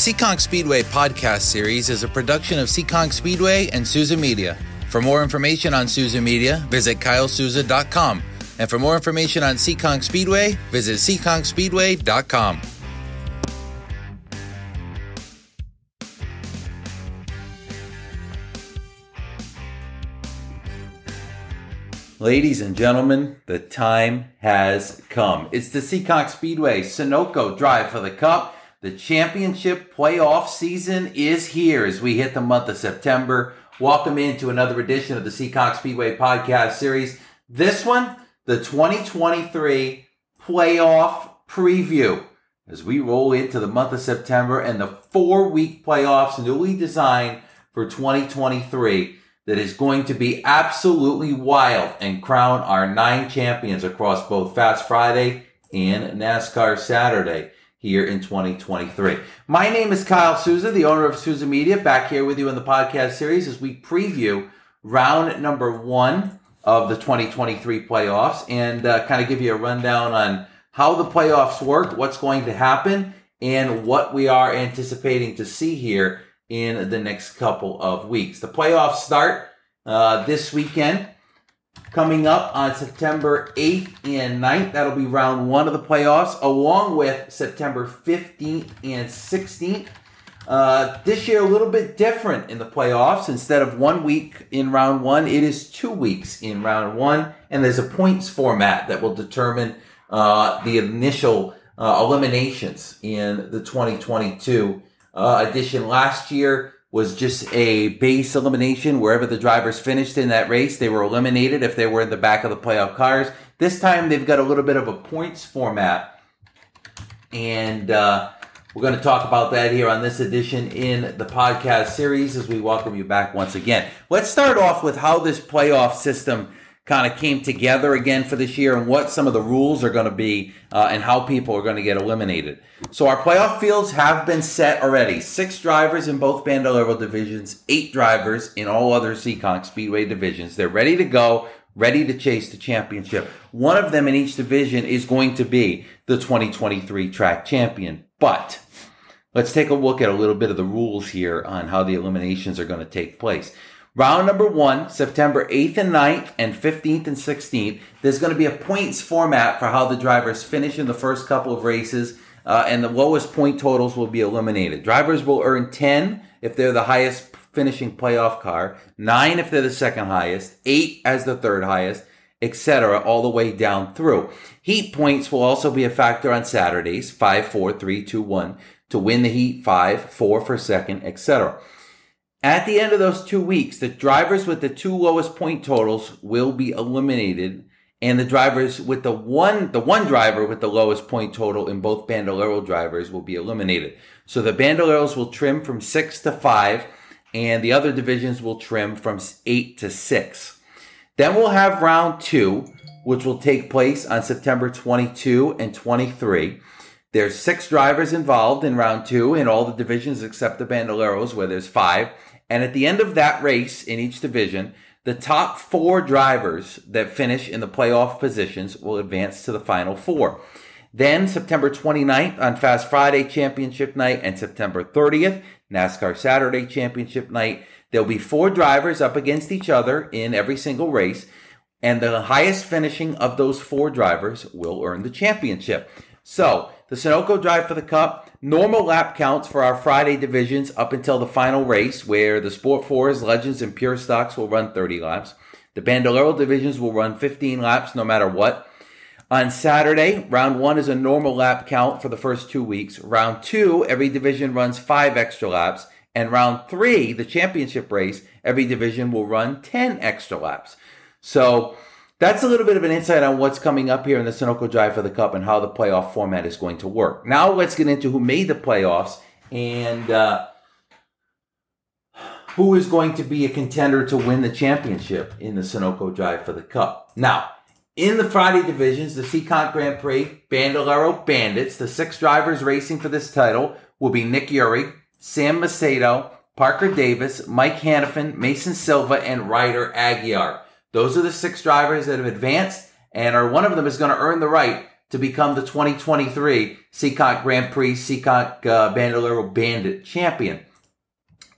Seekonk Speedway podcast series is a production of Seekonk Speedway and Souza Media. For more information on Souza Media, visit kylesouza.com. And for more information on Seekonk Speedway, visit seekonkspeedway.com. Ladies and gentlemen, the time has come. It's the Seekonk Speedway Sunoco Drive for the Cup. The championship playoff season is here as we hit the month of September. Welcome into another edition of the Seekonk Speedway podcast series. This one, the 2023 playoff preview as we roll into the month of September and the four week playoffs newly designed for 2023 that is going to be absolutely wild and crown our nine champions across both Fast Friday and NASCAR Saturday here in 2023. My name is Kyle Souza, the owner of Souza Media, back here with you in the podcast series as we preview round number one of the 2023 playoffs and uh, kind of give you a rundown on how the playoffs work, what's going to happen, and what we are anticipating to see here in the next couple of weeks. The playoffs start uh, this weekend. Coming up on September 8th and 9th, that'll be round one of the playoffs, along with September 15th and 16th. Uh, this year, a little bit different in the playoffs. Instead of one week in round one, it is two weeks in round one, and there's a points format that will determine uh, the initial uh, eliminations in the 2022 uh, edition last year was just a base elimination. Wherever the drivers finished in that race, they were eliminated if they were in the back of the playoff cars. This time they've got a little bit of a points format. And uh, we're going to talk about that here on this edition in the podcast series as we welcome you back once again. Let's start off with how this playoff system kind of came together again for this year and what some of the rules are going to be uh, and how people are going to get eliminated. So our playoff fields have been set already. Six drivers in both Bandolero divisions, eight drivers in all other Seekonk Speedway divisions. They're ready to go, ready to chase the championship. One of them in each division is going to be the 2023 track champion. But let's take a look at a little bit of the rules here on how the eliminations are going to take place. Round number one, September 8th and 9th, and 15th and 16th. There's going to be a points format for how the drivers finish in the first couple of races, uh, and the lowest point totals will be eliminated. Drivers will earn 10 if they're the highest finishing playoff car, 9 if they're the second highest, 8 as the third highest, etc., all the way down through. Heat points will also be a factor on Saturdays 5, 4, 3, 2, 1 to win the heat, 5, 4 for second, etc. At the end of those two weeks, the drivers with the two lowest point totals will be eliminated, and the drivers with the one the one driver with the lowest point total in both Bandolero drivers will be eliminated. So the Bandoleros will trim from six to five, and the other divisions will trim from eight to six. Then we'll have round two, which will take place on September 22 and 23. There's six drivers involved in round two in all the divisions except the Bandoleros, where there's five. And at the end of that race in each division, the top four drivers that finish in the playoff positions will advance to the final four. Then September 29th on Fast Friday Championship Night and September 30th, NASCAR Saturday Championship Night, there'll be four drivers up against each other in every single race. And the highest finishing of those four drivers will earn the championship. So the Sunoco Drive for the Cup Normal lap counts for our Friday divisions up until the final race, where the Sport Fours, Legends, and Pure Stocks will run 30 laps. The Bandolero divisions will run 15 laps no matter what. On Saturday, round one is a normal lap count for the first two weeks. Round two, every division runs five extra laps. And round three, the championship race, every division will run 10 extra laps. So, that's a little bit of an insight on what's coming up here in the Sunoco Drive for the Cup and how the playoff format is going to work. Now let's get into who made the playoffs and uh, who is going to be a contender to win the championship in the Sunoco Drive for the Cup. Now, in the Friday divisions, the Seekonk Grand Prix, Bandolero Bandits, the six drivers racing for this title will be Nick Uhrig, Sam Macedo, Parker Davis, Mike Hanifin, Mason Silva, and Ryder Aguiar. Those are the six drivers that have advanced, and are one of them is going to earn the right to become the 2023 Seekonk Grand Prix Seekonk uh, Bandolero Bandit champion.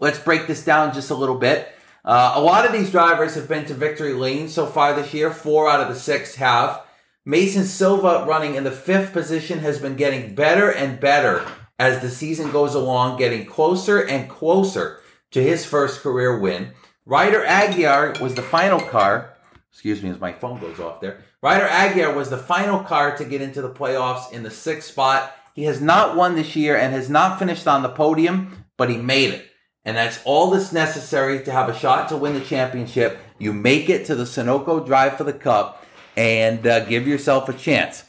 Let's break this down just a little bit. Uh, a lot of these drivers have been to victory lane so far this year. Four out of the six have. Mason Silva running in the fifth position has been getting better and better as the season goes along, getting closer and closer to his first career win. Ryder Aguiar was the final car. Excuse me as my phone goes off there. Ryder Aguiar was the final car to get into the playoffs in the sixth spot. He has not won this year and has not finished on the podium, but he made it. And that's all that's necessary to have a shot to win the championship. You make it to the Sunoco Drive for the Cup and uh, give yourself a chance.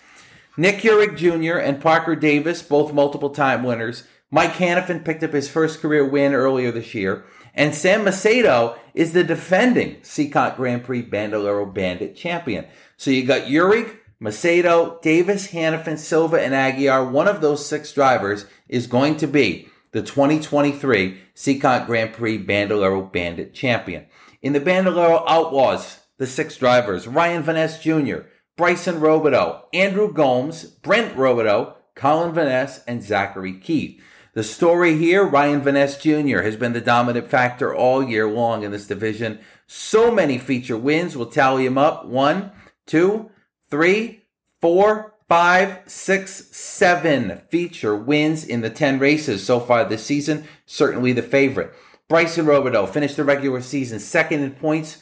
Nick Uhrig Jr. and Parker Davis, both multiple time winners. Mike Hanifin picked up his first career win earlier this year. And Sam Macedo is the defending Seekonk Grand Prix Bandolero Bandit champion. So you got Uhrig, Macedo, Davis, Hanifin, Silva, and Aguiar. One of those six drivers is going to be the 2023 Seekonk Grand Prix Bandolero Bandit champion. In the Bandolero Outlaws, the six drivers, Ryan Vaness Jr., Bryson Robideau, Andrew Gomes, Brent Robideau, Colin Vaness, and Zachary Keith. The story here, Ryan Van Ness Jr. has been the dominant factor all year long in this division. So many feature wins. We'll tally him up. One, two, three, four, five, six, seven feature wins in the 10 races so far this season. Certainly the favorite. Bryson Robideau finished the regular season second in points,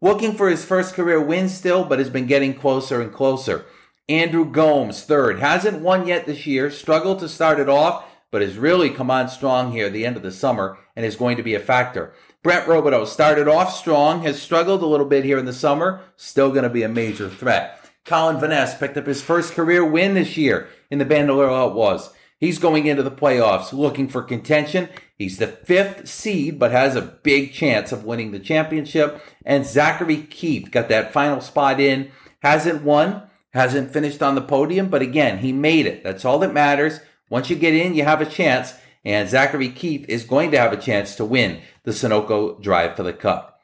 looking for his first career win still, but has been getting closer and closer. Andrew Gomes, third, hasn't won yet this year, struggled to start it off, but has really come on strong here at the end of the summer and is going to be a factor. Brent Robideau started off strong, has struggled a little bit here in the summer, still going to be a major threat. Colin Van Ness picked up his first career win this year in the Bandolero Outlaws. He's going into the playoffs looking for contention. He's the fifth seed, but has a big chance of winning the championship. And Zachary Keith got that final spot in. Hasn't won, hasn't finished on the podium, but again, he made it. That's all that matters. Once you get in, you have a chance. And Zachary Keith is going to have a chance to win the Sunoco Drive for the Cup.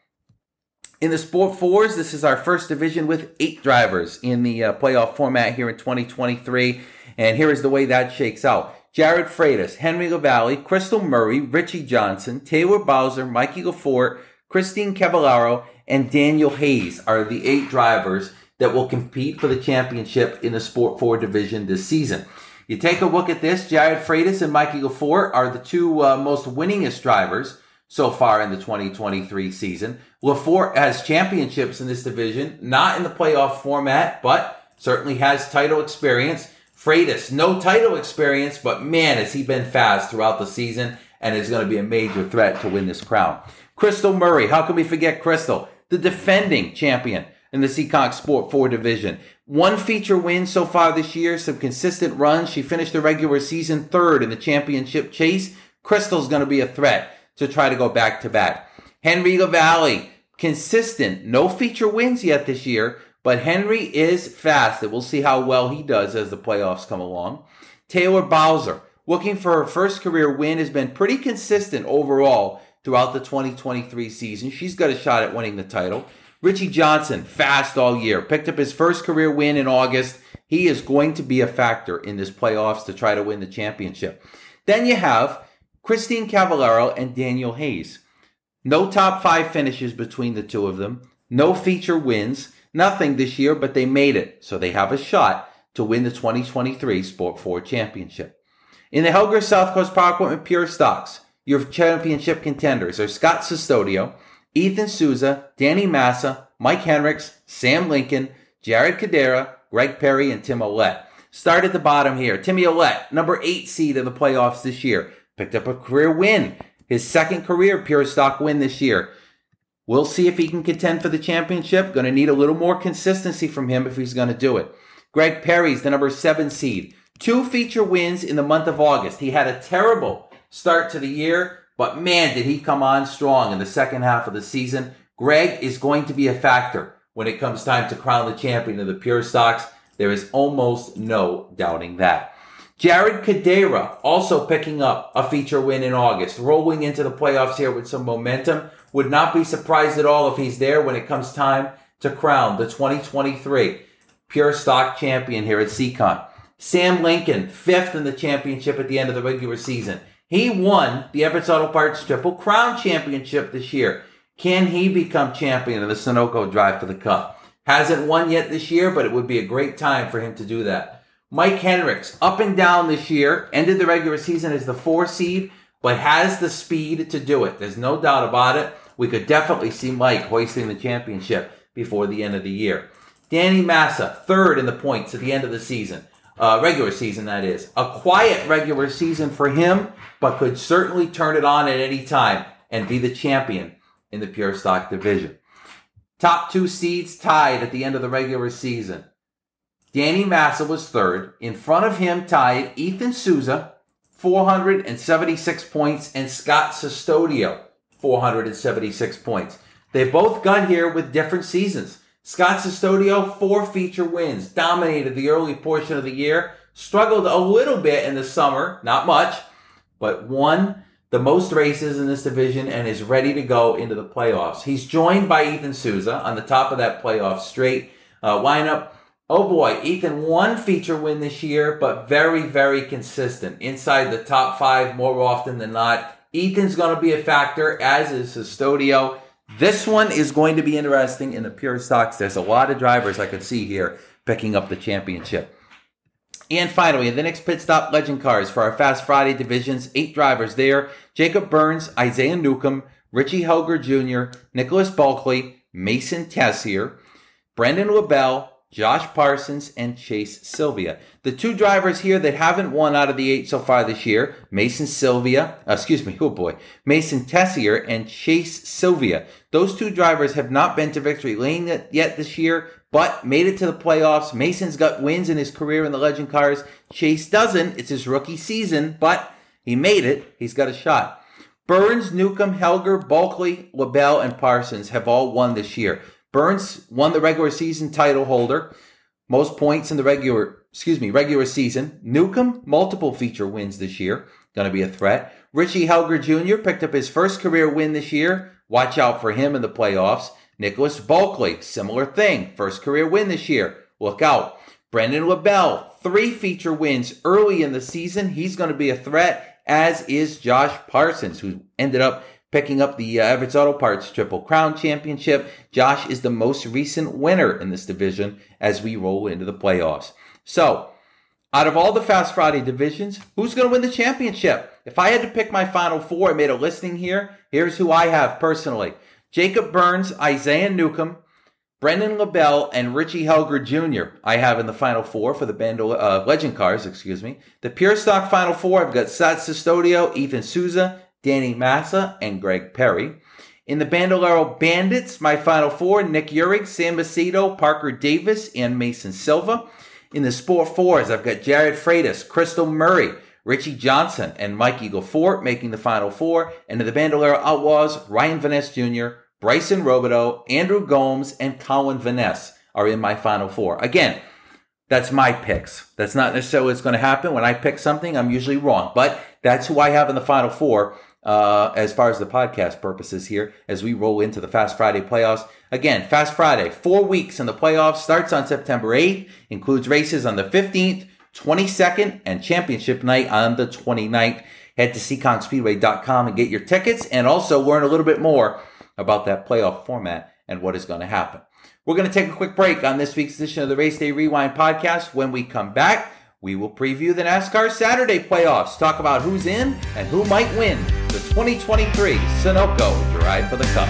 In the Sport Fours, this is our first division with eight drivers in the uh, playoff format here in 2023. And here is the way that shakes out. Jared Freitas, Henry LaValle, Crystal Murray, Richie Johnson, Taylor Bowser, Mikey Lafort, Christine Cavallaro, and Daniel Hayes are the eight drivers that will compete for the championship in the Sport 4 division this season. You take a look at this, Jared Freitas and Mikey Lafort are the two uh, most winningest drivers so far in the 2023 season. Lafort has championships in this division, not in the playoff format, but certainly has title experience. Freitas, no title experience, but man, has he been fast throughout the season and is going to be a major threat to win this crown. Crystal Murray, how can we forget Crystal? The defending champion in the Seekonk Sport 4 division. One feature win so far this year, some consistent runs. She finished the regular season third in the championship chase. Crystal's going to be a threat to try to go back to back. Henry LaValle, consistent, no feature wins yet this year, but Henry is fast, and we'll see how well he does as the playoffs come along. Taylor Bowser, looking for her first career win, has been pretty consistent overall throughout the 2023 season. She's got a shot at winning the title. Richie Johnson, fast all year, picked up his first career win in August. He is going to be a factor in this playoffs to try to win the championship. Then you have Christine Cavallaro and Daniel Hayes. No top five finishes between the two of them. No feature wins. Nothing this year, but they made it. So they have a shot to win the 2023 Sport 4 Championship. In the Helger South Coast Power Equipment Pure Stocks, your championship contenders are Scott Custodio, Ethan Souza, Danny Massa, Mike Henricks, Sam Lincoln, Jared Cadera, Greg Perry, and Tim Olet. Start at the bottom here. Timmy Olet, number eight seed in the playoffs this year picked up a career win, his second career pure stock win this year. We'll see if he can contend for the championship. Going to need a little more consistency from him if he's going to do it. Greg Perry's the number seven seed. Two feature wins in the month of August. He had a terrible start to the year, but man, did he come on strong in the second half of the season. Greg is going to be a factor when it comes time to crown the champion of the Pure Stocks. There is almost no doubting that. Jared Cadera also picking up a feature win in August, rolling into the playoffs here with some momentum. Would not be surprised at all if he's there when it comes time to crown the 2023 Pure Stock Champion here at Seekonk. Sam Lincoln, fifth in the championship at the end of the regular season. He won the Everts Auto Parts Triple Crown Championship this year. Can he become champion of the Sunoco Drive for the Cup? Hasn't won yet this year, but it would be a great time for him to do that. Mike Hendricks, up and down this year, ended the regular season as the four seed, but has the speed to do it. There's no doubt about it. We could definitely see Mike hoisting the championship before the end of the year. Danny Massa, third in the points at the end of the season. Uh, regular season, that is. A quiet regular season for him, but could certainly turn it on at any time and be the champion in the pure stock division. Top two seeds tied at the end of the regular season. Danny Massa was third. In front of him tied Ethan Souza, 476 points, and Scott Custodio, 476 points. They both got here with different seasons. Scott Custodio, four feature wins, dominated the early portion of the year, struggled a little bit in the summer, not much, but won the most races in this division and is ready to go into the playoffs. He's joined by Ethan Souza on the top of that playoff straight uh, lineup. Oh boy, Ethan one feature win this year, but very, very consistent inside the top five more often than not. Ethan's going to be a factor, as is Custodio. This one is going to be interesting in the pure stocks. There's a lot of drivers I could see here picking up the championship. And finally, the next pit stop legend cars for our Fast Friday divisions. Eight drivers there. Jacob Burns, Isaiah Newcomb, Richie Helger Jr., Nicholas Bulkley, Mason Tessier, Brendan LaBelle, Josh Parsons, and Chase Sylvia. The two drivers here that haven't won out of the eight so far this year, Mason Sylvia, uh, excuse me, oh boy, Mason Tessier and Chase Sylvia. Those two drivers have not been to victory lane yet this year, but made it to the playoffs. Mason's got wins in his career in the legend cars. Chase doesn't. It's his rookie season, but he made it. He's got a shot. Burns, Newcomb, Helger, Bulkley, LaBelle, and Parsons have all won this year. Burns won the regular season title holder, most points in the regular, excuse me, regular season. Newcomb, multiple feature wins this year, going to be a threat. Richie Helger Jr. picked up his first career win this year. Watch out for him in the playoffs. Nicholas Bulkley, similar thing, first career win this year. Look out. Brendan LaBelle, three feature wins early in the season. He's going to be a threat, as is Josh Parsons, who ended up picking up the uh, Everts Auto Parts Triple Crown Championship. Josh is the most recent winner in this division as we roll into the playoffs. So, out of all the Fast Friday divisions, who's going to win the championship? If I had to pick my final four, I made a listing here. Here's who I have personally Jacob Burns, Isaiah Newcomb, Brendan LaBelle, and Richie Helger Jr. I have in the final four for the Bando, uh, Legend Cars, excuse me. The Pure Stock final four, I've got Scott Custodio, Ethan Souza, Danny Massa, and Greg Perry. In the Bandolero Bandits, my final four, Nick Uhrig, Sam Macedo, Parker Davis, and Mason Silva. In the Sport Fours, I've got Jared Freitas, Crystal Murray, Richie Johnson, and Mikey Lafort making the final four. And in the Bandolero Outlaws, Ryan Vaness Jr., Bryson Robideau, Andrew Gomes, and Colin Vaness are in my final four. Again, that's my picks. That's not necessarily what's going to happen. When I pick something, I'm usually wrong, but that's who I have in the final four uh, as far as the podcast purposes here as we roll into the Fast Friday playoffs. Again, Fast Friday, four weeks in the playoffs, starts on September 8th, includes races on the 15th, 22nd, and championship night on the 29th. Head to seekonkspeedway.com and get your tickets and also learn a little bit more about that playoff format and what is going to happen. We're going to take a quick break on this week's edition of the Race Day Rewind podcast. When we come back, we will preview the NASCAR Saturday playoffs, talk about who's in and who might win 2023 Sunoco Drive for the Cup.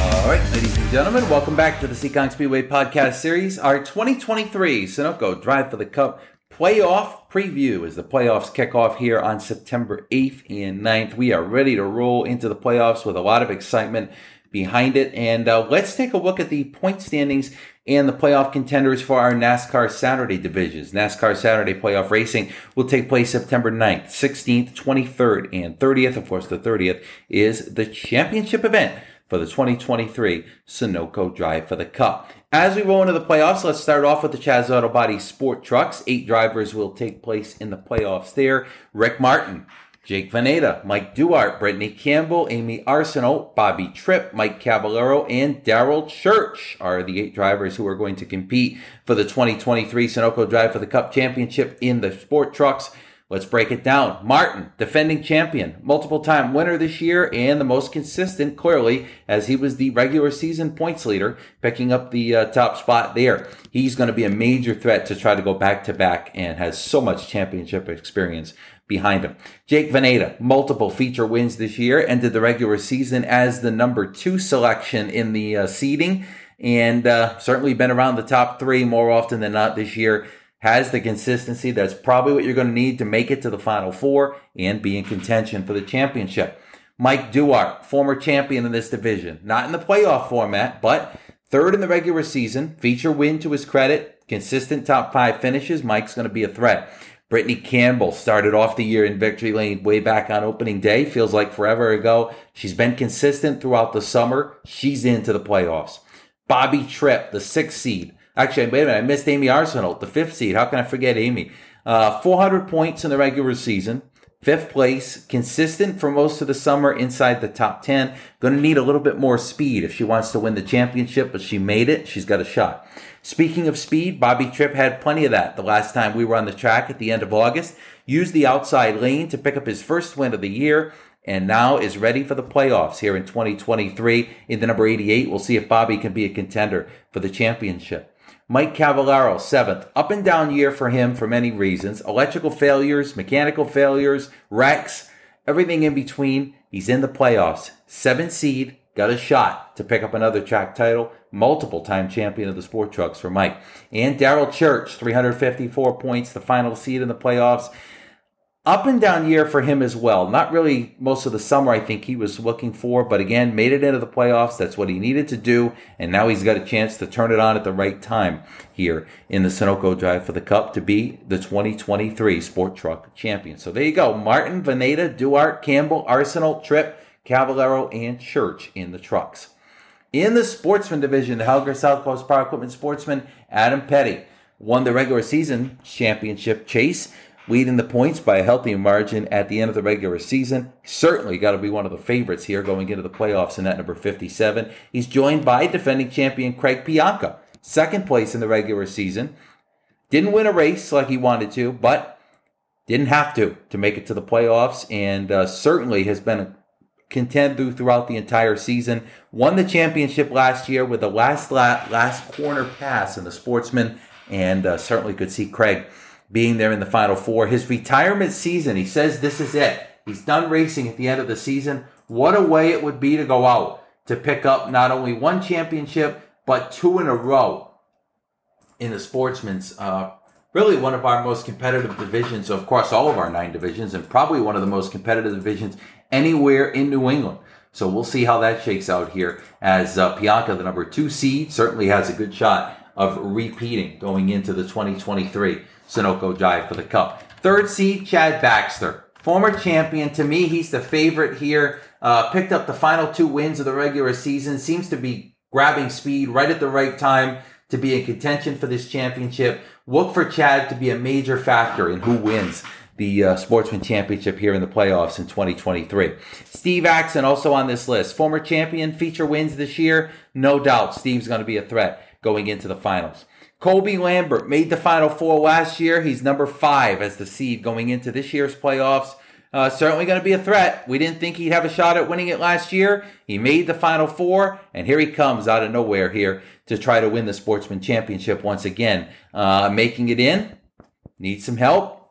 All right, ladies and gentlemen, welcome back to the Seekonk Speedway podcast series. Our 2023 Sunoco Drive for the Cup playoff preview as the playoffs kick off here on September 8th and 9th. We are ready to roll into the playoffs with a lot of excitement behind it. And uh, let's take a look at the point standings and the playoff contenders for our NASCAR Saturday divisions. NASCAR Saturday playoff racing will take place September 9th, 16th, 23rd, and 30th. Of course, the 30th is the championship event for the 2023 Sunoco Drive for the Cup. As we roll into the playoffs, let's start off with the Chaz Auto Body Sport Trucks. Eight drivers will take place in the playoffs there. Rick Martin, Jake Veneta, Mike Duarte, Brittany Campbell, Amy Arsenault, Bobby Tripp, Mike Cavallaro, and Daryl Church are the eight drivers who are going to compete for the 2023 Sunoco Drive for the Cup Championship in the Sport Trucks. Let's break it down. Martin, defending champion, multiple time winner this year, and the most consistent, clearly, as he was the regular season points leader, picking up the uh, top spot there. He's going to be a major threat to try to go back to back and has so much championship experience behind him. Jake Veneta, multiple feature wins this year, ended the regular season as the number two selection in the uh, seeding, and uh, certainly been around the top three more often than not this year has the consistency that's probably what you're going to need to make it to the final four and be in contention for the championship. Mike Duarte, former champion in this division, not in the playoff format, but third in the regular season, feature win to his credit, consistent top five finishes. Mike's going to be a threat. Brittany Campbell started off the year in victory lane way back on opening day. Feels like forever ago. She's been consistent throughout the summer. She's into the playoffs. Bobby Tripp, the sixth seed, Actually, wait a minute. I missed Amy Arsenault, the fifth seed. How can I forget Amy? Uh, 400 points in the regular season. Fifth place, consistent for most of the summer inside the top 10. Going to need a little bit more speed if she wants to win the championship, but she made it. She's got a shot. Speaking of speed, Bobby Tripp had plenty of that the last time we were on the track at the end of August. Used the outside lane to pick up his first win of the year and now is ready for the playoffs here in 2023 in the number 88. We'll see if Bobby can be a contender for the championship. Mike Cavallaro, seventh. Up and down year for him for many reasons. Electrical failures, mechanical failures, wrecks, everything in between. He's in the playoffs. Seven seed, got a shot to pick up another track title. Multiple time champion of the sport trucks for Mike. And Daryl Church, 354 points, the final seed in the playoffs up and down year for him as well. Not really most of the summer, I think he was looking for, but again, made it into the playoffs. That's what he needed to do. And now he's got a chance to turn it on at the right time here in the Sunoco Drive for the Cup to be the 2023 Sport Truck Champion. So there you go. Martin, Veneta, Duarte, Campbell, Arsenault, Tripp, Cavallaro, and Church in the trucks. In the sportsman division, the Helger South Coast Power Equipment sportsman Adam Petty won the regular season championship chase leading the points by a healthy margin at the end of the regular season. Certainly got to be one of the favorites here going into the playoffs in that number 57. He's joined by defending champion Craig Pianka, second place in the regular season. Didn't win a race like he wanted to, but didn't have to to make it to the playoffs, and uh, certainly has been a contender throughout the entire season. Won the championship last year with the last last corner pass in the Sportsman, and uh, certainly could see Craig being there in the Final Four. His retirement season, he says this is it. He's done racing at the end of the season. What a way it would be to go out to pick up not only one championship, but two in a row in the sportsman's. Uh, really one of our most competitive divisions of course all of our nine divisions and probably one of the most competitive divisions anywhere in new england so we'll see how that shakes out here as uh, Pianka, the number two seed, certainly has a good shot of repeating going into the 2023 Sunoco Drive for the Cup. Third seed, Chad Baxter. Former champion. To me, he's the favorite here. Uh, picked up the final two wins of the regular season. Seems to be grabbing speed right at the right time to be in contention for this championship. Look for Chad to be a major factor in who wins the uh, Sportsman Championship here in the playoffs in 2023. Steve Axon also on this list. Former champion, feature wins this year. No doubt Steve's going to be a threat going into the finals. Colby Lambert made the Final Four last year. He's number five as the seed going into this year's playoffs. Uh, certainly going to be a threat. We didn't think he'd have a shot at winning it last year. He made the Final Four, and here he comes out of nowhere here to try to win the Sportsman Championship once again. Uh, making it in, needs some help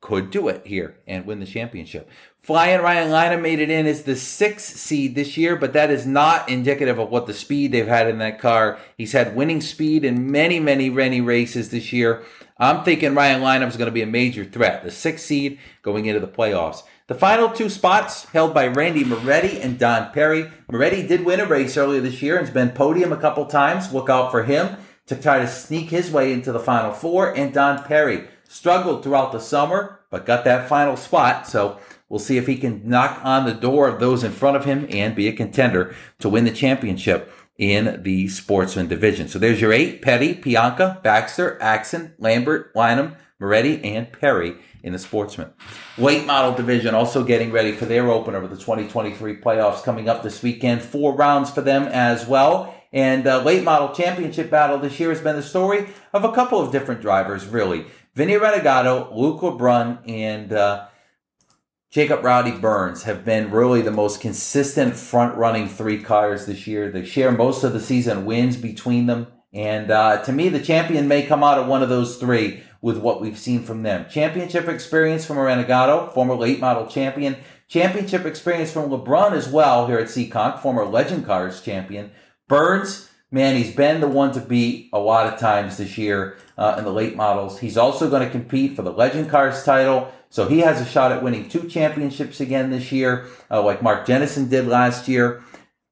could do it here and win the championship. Flying Ryan Lina made it in as the sixth seed this year, but that is not indicative of what the speed they've had in that car. He's had winning speed in many, many, many races this year. I'm thinking Ryan Lina is going to be a major threat. The sixth seed going into the playoffs. The final two spots held by Randy Moretti and Don Perry. Moretti did win a race earlier this year and has been podium a couple times. Look out for him to try to sneak his way into the final four. And Don Perry struggled throughout the summer, but got that final spot. So We'll see if he can knock on the door of those in front of him and be a contender to win the championship in the sportsman division. So there's your eight, Petty, Pianka, Baxter, Axon, Lambert, Lynam, Moretti, and Perry in the sportsman. Late model division also getting ready for their opener of the 2023 playoffs coming up this weekend. Four rounds for them as well. And uh, late model championship battle this year has been the story of a couple of different drivers, really. Vinny Renegado, Luke LeBrun, and uh, Jacob Rowdy Burns have been really the most consistent front running three cars this year. They share most of the season wins between them. And uh, to me, the champion may come out of one of those three with what we've seen from them. Championship experience from Renegado, former late model champion. Championship experience from LeBrun as well here at Seekonk, former Legend Cars champion. Burns, man, he's been the one to beat a lot of times this year uh, in the late models. He's also going to compete for the Legend Cars title. So he has a shot at winning two championships again this year, uh, like Mark Jennison did last year.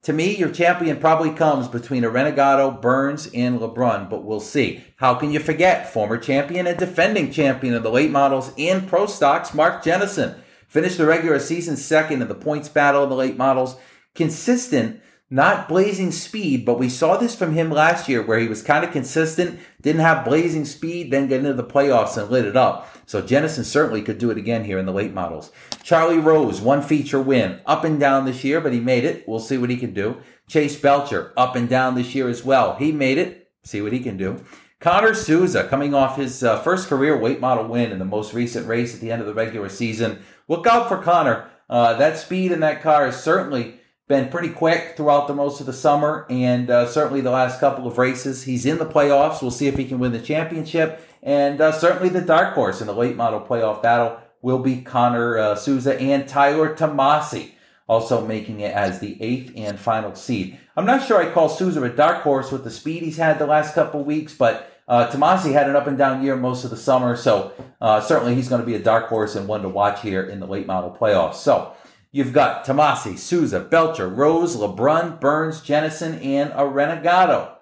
To me, your champion probably comes between a Renegado, Burns, and LeBrun, but we'll see. How can you forget former champion and defending champion of the late models and pro stocks, Mark Jennison? Finished the regular season second in the points battle of the late models. Consistent not blazing speed, but we saw this from him last year where he was kind of consistent, didn't have blazing speed, then get into the playoffs and lit it up. So Jennison certainly could do it again here in the late models. Charlie Rose, one feature win, up and down this year, but he made it. We'll see what he can do. Chase Belcher, up and down this year as well. He made it. See what he can do. Connor Souza, coming off his uh, first career late model win in the most recent race at the end of the regular season. Look out for Connor. Uh, that speed in that car has certainly been pretty quick throughout the most of the summer and uh, certainly the last couple of races. He's in the playoffs. We'll see if he can win the championship. And uh, certainly the dark horse in the late model playoff battle will be Connor uh, Souza and Tyler Tomasi, also making it as the eighth and final seed. I'm not sure I call Souza a dark horse with the speed he's had the last couple weeks, but uh, Tomasi had an up and down year most of the summer, so uh, certainly he's going to be a dark horse and one to watch here in the late model playoffs. So You've got Tomasi, Souza, Belcher, Rose, LeBrun, Burns, Jennison, and a Renegado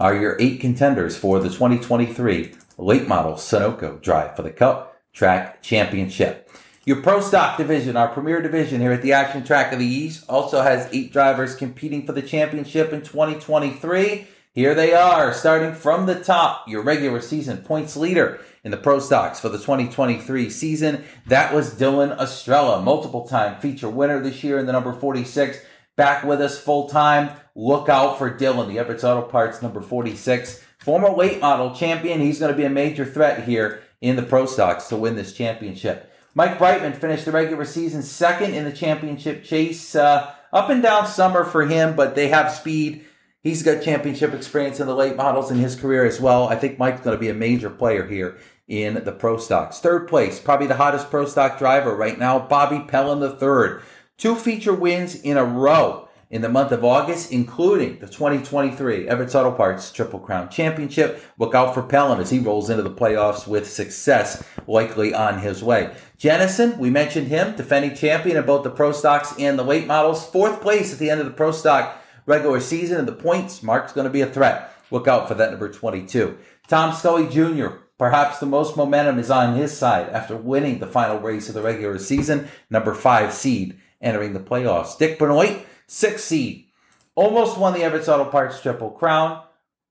are your eight contenders for the 2023 late model Sunoco Drive for the Cup Track Championship. Your Pro Stock division, our premier division here at the Action Track of the East, also has eight drivers competing for the championship in 2023. Here they are, starting from the top, your regular season points leader in the Pro Stocks for the 2023 season. That was Dylan Estrella, multiple time feature winner this year in the number 46. Back with us full time. Look out for Dylan, the Everts Auto Parts number 46. Former late model champion. He's going to be a major threat here in the Pro Stocks to win this championship. Mike Brightman finished the regular season second in the championship chase. Uh, up and down summer for him, but they have speed He's got championship experience in the late models in his career as well. I think Mike's going to be a major player here in the pro stocks. Third place, probably the hottest pro stock driver right now, Bobby Pelland III. Two feature wins in a row in the month of August, including the 2023 Everts Auto Parts Triple Crown Championship. Look out for Pelland as he rolls into the playoffs with success likely on his way. Jennison, we mentioned him, defending champion of both the Pro Stocks and the late models. Fourth place at the end of the Pro Stock regular season and the points, Mark's going to be a threat. Look out for that number 22. Tom Scully Jr., perhaps the most momentum is on his side after winning the final race of the regular season, number five seed entering the playoffs. Dick Benoit, six seed, almost won the Everts Auto Parts Triple Crown.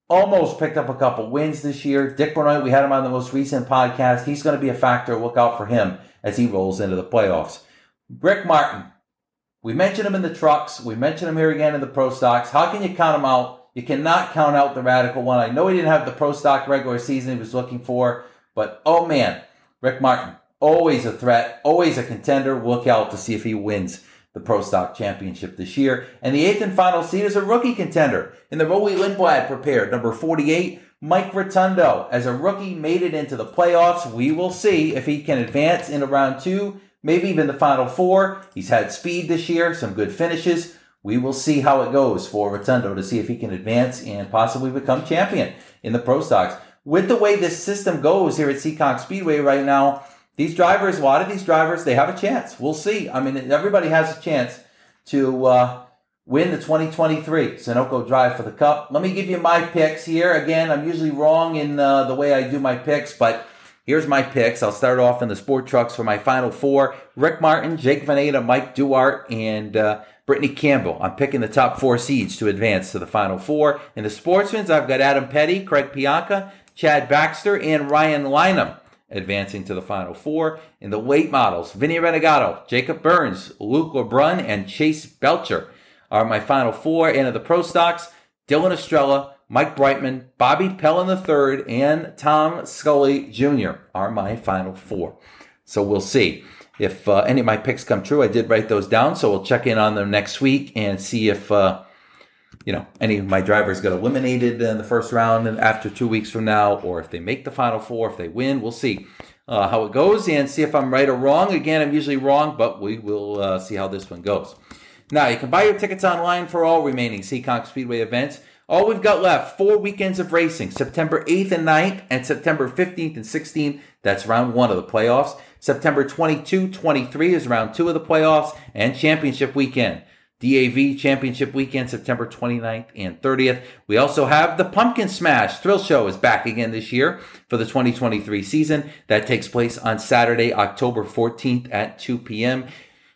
Almost picked up a couple wins this year. Dick Benoit, we had him on the most recent podcast. He's going to be a factor. Look out for him as he rolls into the playoffs. Rick Martin, we mentioned him in the trucks. We mentioned him here again in the pro stocks. How can you count him out? You cannot count out the radical one. I know he didn't have the pro stock regular season he was looking for, but oh man, Rick Martin, always a threat, always a contender. Look out to see if he wins the Pro Stock Championship this year. And the eighth and final seed is a rookie contender in the Roly Lindblad prepared, number 48, Mike Rotundo. As a rookie, made it into the playoffs. We will see if he can advance in round two maybe even the final four. He's had speed this year, some good finishes. We will see how it goes for Rotundo to see if he can advance and possibly become champion in the Pro Stocks. With the way this system goes here at Seekonk Speedway right now, these drivers, a lot of these drivers, they have a chance. We'll see. I mean, everybody has a chance to uh, win the 2023 Sunoco Drive for the Cup. Let me give you my picks here. Again, I'm usually wrong in uh, the way I do my picks, but Here's my picks. I'll start off in the sport trucks for my final four. Rick Martin, Jake Veneta, Mike Duarte, and uh, Brittany Campbell. I'm picking the top four seeds to advance to the final four. In the sportsmen's, I've got Adam Petty, Craig Pianka, Chad Baxter, and Ryan Lynham advancing to the final four. In the late models, Vinny Renegado, Jacob Burns, Luke LeBrun, and Chase Belcher are my final four. And in the pro stocks, Dylan Estrella, Mike Brightman, Bobby Pelland III, and Tom Scully Jr. are my final four. So we'll see if uh, any of my picks come true. I did write those down, so we'll check in on them next week and see if uh, you know any of my drivers get eliminated in the first round after two weeks from now, or if they make the final four, if they win. We'll see. Uh, how it goes and see if I'm right or wrong. Again, I'm usually wrong, but we will uh, see how this one goes. Now, you can buy your tickets online for all remaining Seekonk Speedway events. All we've got left, four weekends of racing, September 8th and 9th, and September 15th and 16th. That's round one of the playoffs. September 22, 23 is round two of the playoffs, and championship weekend. DAV Championship Weekend, September 29th and 30th. We also have the Pumpkin Smash Thrill Show is back again this year for the 2023 season. That takes place on Saturday, October 14th at 2 p.m.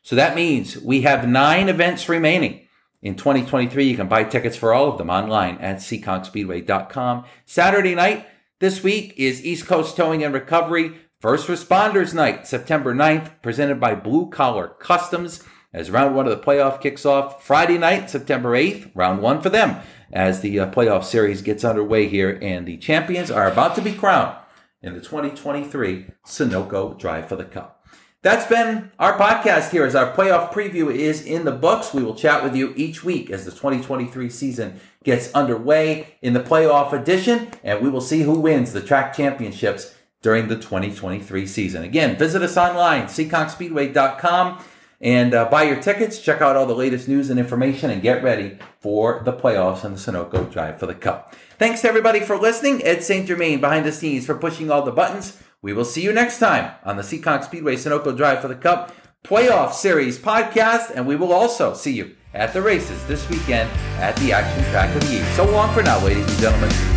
So that means we have nine events remaining. In 2023, you can buy tickets for all of them online at seekonkspeedway.com. Saturday night this week is East Coast Towing and Recovery First Responders Night, September 9th, presented by Blue Collar Customs as round one of the playoff kicks off. Friday night, September 8th, round one for them as the uh, playoff series gets underway here, and the champions are about to be crowned in the 2023 Sunoco Drive for the Cup. That's been our podcast here as our playoff preview is in the books. We will chat with you each week as the 2023 season gets underway in the playoff edition, and we will see who wins the track championships during the 2023 season. Again, visit us online, seekonkspeedway.com, and uh, buy your tickets, check out all the latest news and information, and get ready for the playoffs and the Sunoco Drive for the Cup. Thanks to everybody for listening. Ed St. Germain behind the scenes for pushing all the buttons. We will see you next time on the Seekonk Speedway Sunoco Drive for the Cup Playoff Series podcast, and we will also see you at the races this weekend at the Action Track of the East. So long for now, ladies and gentlemen.